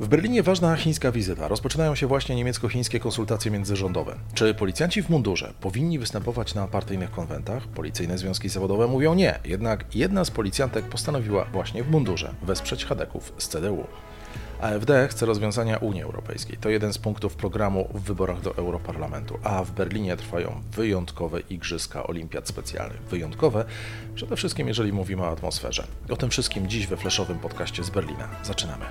W Berlinie ważna chińska wizyta. Rozpoczynają się właśnie niemiecko-chińskie konsultacje międzyrządowe. Czy policjanci w mundurze powinni występować na partyjnych konwentach? Policyjne związki zawodowe mówią nie. Jednak jedna z policjantek postanowiła właśnie w mundurze wesprzeć chadeków z CDU. AfD chce rozwiązania Unii Europejskiej. To jeden z punktów programu w wyborach do Europarlamentu. A w Berlinie trwają wyjątkowe igrzyska olimpiad specjalnych. Wyjątkowe przede wszystkim, jeżeli mówimy o atmosferze. O tym wszystkim dziś we fleszowym podcaście z Berlina. Zaczynamy.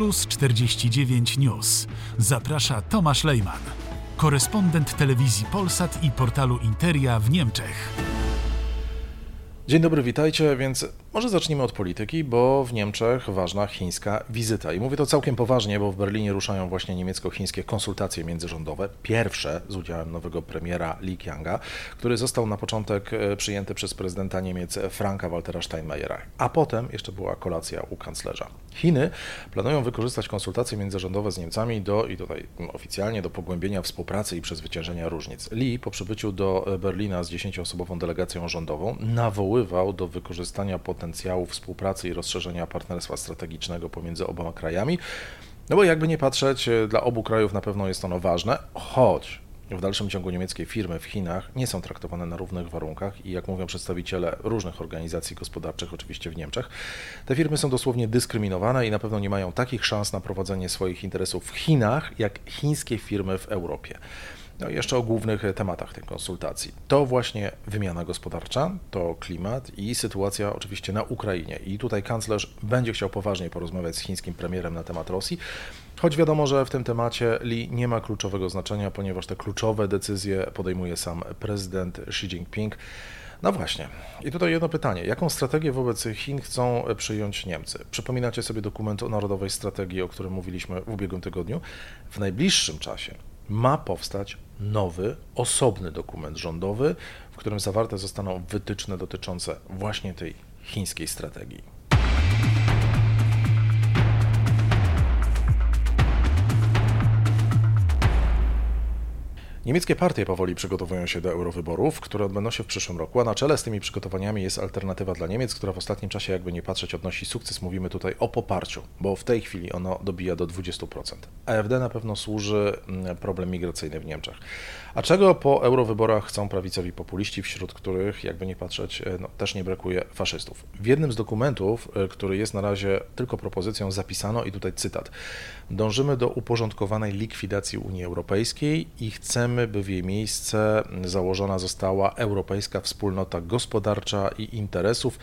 Plus 49 News. Zaprasza Tomasz Lejman, korespondent telewizji Polsat i portalu Interia w Niemczech. Dzień dobry, witajcie, więc może zacznijmy od polityki, bo w Niemczech ważna chińska wizyta. I mówię to całkiem poważnie, bo w Berlinie ruszają właśnie niemiecko-chińskie konsultacje międzyrządowe. Pierwsze z udziałem nowego premiera Li Qianga, który został na początek e, przyjęty przez prezydenta Niemiec Franka Waltera Steinmeiera. A potem jeszcze była kolacja u kanclerza. Chiny planują wykorzystać konsultacje międzyrządowe z Niemcami do, i tutaj oficjalnie, do pogłębienia współpracy i przezwyciężenia różnic. Li po przybyciu do Berlina z dziesięcioosobową delegacją rządową nawoływał do wykorzystania potencjału potencjału współpracy i rozszerzenia partnerstwa strategicznego pomiędzy oboma krajami. No bo jakby nie patrzeć, e, dla obu krajów na pewno jest ono ważne, choć w dalszym ciągu niemieckie firmy w Chinach nie są traktowane na równych warunkach i jak mówią przedstawiciele różnych organizacji gospodarczych, oczywiście w Niemczech, te firmy są dosłownie dyskryminowane i na pewno nie mają takich szans na prowadzenie swoich interesów w Chinach, jak chińskie firmy w Europie. No i jeszcze o głównych tematach tej konsultacji. To właśnie wymiana gospodarcza, to klimat i sytuacja oczywiście na Ukrainie. I tutaj kanclerz będzie chciał poważnie porozmawiać z chińskim premierem na temat Rosji, choć wiadomo, że w tym temacie Li nie ma kluczowego znaczenia, ponieważ te kluczowe decyzje podejmuje sam prezydent Xi Jinping. No właśnie. I tutaj jedno pytanie. Jaką strategię wobec Chin chcą przyjąć Niemcy? Przypominacie sobie dokument o narodowej strategii, o którym mówiliśmy w ubiegłym tygodniu? W najbliższym czasie ma powstać nowy, osobny dokument rządowy, w którym zawarte zostaną wytyczne dotyczące właśnie tej chińskiej strategii. Niemieckie partie powoli przygotowują się do eurowyborów, które odbędą się w przyszłym roku, a na czele z tymi przygotowaniami jest alternatywa dla Niemiec, która w ostatnim czasie, jakby nie patrzeć, odnosi sukces. Mówimy tutaj o poparciu, bo w tej chwili ono dobija do 20%. AfD na pewno służy mm, problem migracyjny w Niemczech. A czego po eurowyborach chcą prawicowi populiści, wśród których, jakby nie patrzeć, e, no, też nie brakuje faszystów? W jednym z dokumentów, e, który jest na razie tylko propozycją, zapisano, i tutaj cytat, dążymy do uporządkowanej likwidacji Unii Europejskiej i chcemy, by w jej miejsce założona została Europejska Wspólnota Gospodarcza i Interesów,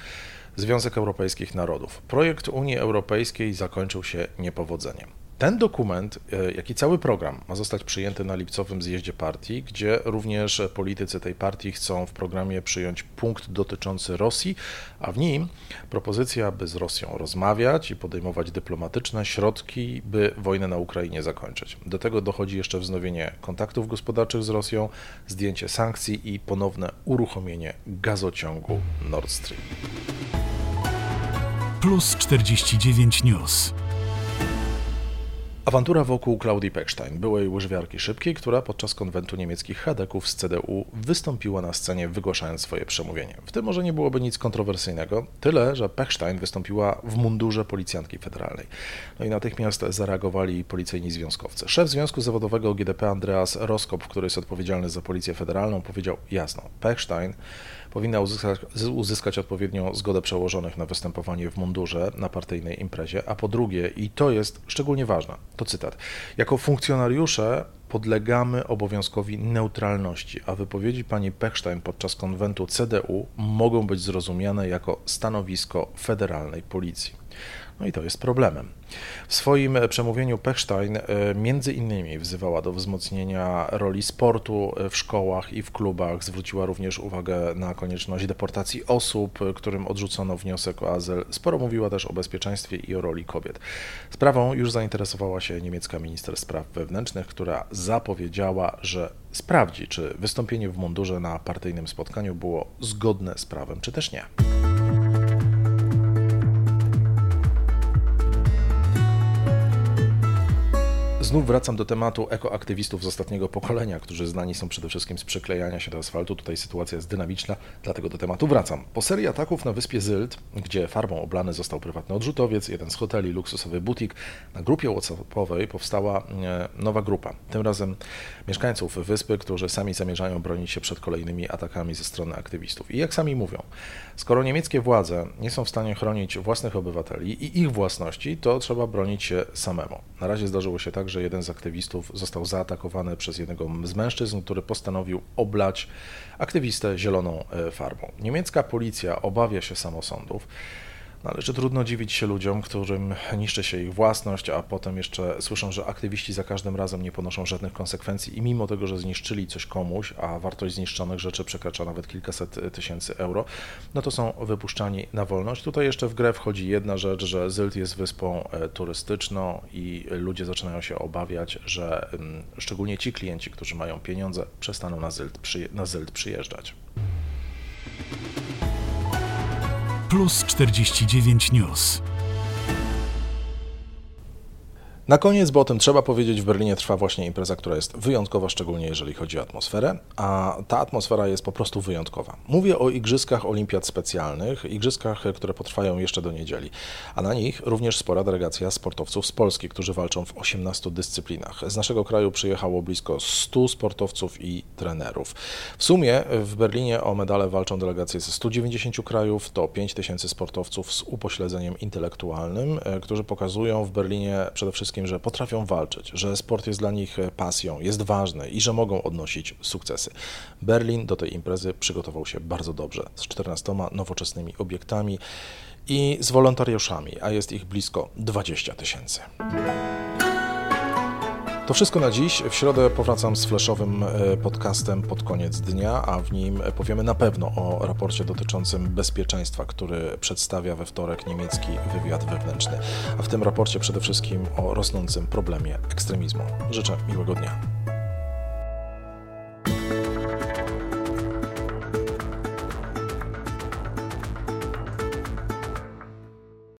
Związek Europejskich Narodów. Projekt Unii Europejskiej zakończył się niepowodzeniem. Ten dokument, e, jak i cały program, ma zostać przyjęty na lipcowym zjeździe partii, gdzie również politycy tej partii chcą w programie przyjąć punkt dotyczący Rosji, a w nim propozycja, by z Rosją rozmawiać i podejmować dyplomatyczne środki, by wojnę na Ukrainie zakończyć. Do tego dochodzi jeszcze wznowienie kontaktów gospodarczych z Rosją, zdjęcie sankcji i ponowne uruchomienie gazociągu Nord Stream. Plus 49 News. Awantura wokół Klaudii Pechstein, byłej łyżwiarki szybkiej, która podczas konwentu niemieckich chadeków z CDU wystąpiła na scenie wygłaszając swoje przemówienie. W tym może nie byłoby nic kontrowersyjnego, tyle, że Pechstein wystąpiła w mundurze policjantki federalnej. No i natychmiast zareagowali policyjni związkowcy. Szef Związku Zawodowego GDP Andreas Roskop, który jest odpowiedzialny za policję federalną, powiedział jasno, Pechstein powinna uzyskać, uzyskać odpowiednią zgodę przełożonych na występowanie w mundurze na partyjnej imprezie, a po drugie, i to jest szczególnie ważne, to cytat, jako funkcjonariusze podlegamy obowiązkowi neutralności, a wypowiedzi pani Pechstein podczas konwentu CDU mogą być zrozumiane jako stanowisko federalnej policji. No i to jest problemem. W swoim przemówieniu Pechstein e, między innymi wzywała do wzmocnienia roli sportu w szkołach i w klubach. Zwróciła również uwagę na konieczność deportacji osób, którym odrzucono wniosek o azyl. Sporo mówiła też o bezpieczeństwie i o roli kobiet. Sprawą już zainteresowała się niemiecka minister spraw wewnętrznych, która zapowiedziała, że sprawdzi, czy wystąpienie w mundurze na partyjnym spotkaniu było zgodne z prawem, czy też nie. Znów wracam do tematu ekoaktywistów z ostatniego pokolenia, którzy znani są przede wszystkim z przyklejania się do asfaltu. Tutaj sytuacja jest dynamiczna, dlatego do tematu wracam. Po serii ataków na wyspie Sylt, gdzie farbą oblany został prywatny odrzutowiec, jeden z hoteli, luksusowy butik, na grupie WhatsAppowej powstała e, nowa grupa. Tym razem mieszkańców wyspy, którzy sami zamierzają bronić się przed kolejnymi atakami ze strony aktywistów. I jak sami mówią, skoro niemieckie władze nie są w stanie chronić własnych obywateli i ich własności, to trzeba bronić się samemu. Na razie zdarzyło się tak, że jeden z aktywistów został zaatakowany przez jednego z mężczyzn, który postanowił oblać aktywistę zieloną e, farbą. Niemiecka policja obawia się samosądów. No ale czy trudno dziwić się ludziom, którym niszczy się ich własność, a potem jeszcze słyszą, że aktywiści za każdym razem nie ponoszą żadnych konsekwencji i mimo tego, że zniszczyli coś komuś, a wartość zniszczonych rzeczy przekracza nawet kilkaset tysięcy euro, no to są wypuszczani na wolność. Tutaj jeszcze w grę wchodzi jedna rzecz, że Zylt jest wyspą e, turystyczną i ludzie zaczynają się obawiać, że mm, szczególnie ci klienci, którzy mają pieniądze, przestaną na Zylt, na Zylt przyjeżdżać. Plus 49 News. Na koniec, bo o tym trzeba powiedzieć, w Berlinie trwa właśnie impreza, która jest wyjątkowa, szczególnie jeżeli chodzi o atmosferę, a ta atmosfera jest po prostu wyjątkowa. Mówię o Igrzyskach Olimpiad Specjalnych, igrzyskach, które potrwają jeszcze do niedzieli, a na nich również spora delegacja sportowców z Polski, którzy walczą w 18 dyscyplinach. Z naszego kraju przyjechało blisko 100 sportowców i trenerów. W sumie w Berlinie o medale walczą delegacje ze 190 krajów, to 5000 sportowców z upośledzeniem intelektualnym, e, którzy pokazują w Berlinie przede wszystkim wszystkim, że potrafią walczyć, że sport jest dla nich e, pasją, jest ważny i że mogą odnosić sukcesy. Berlin do tej imprezy przygotował się bardzo dobrze, z 14 nowoczesnymi obiektami i z wolontariuszami, a jest ich blisko 20 tysięcy. To wszystko na dziś. W środę powracam z flashowym e, podcastem pod koniec dnia, a w nim powiemy na pewno o raporcie dotyczącym bezpieczeństwa, który przedstawia we wtorek niemiecki wywiad wewnętrzny. A w tym raporcie przede wszystkim o rosnącym problemie ekstremizmu. Życzę miłego dnia.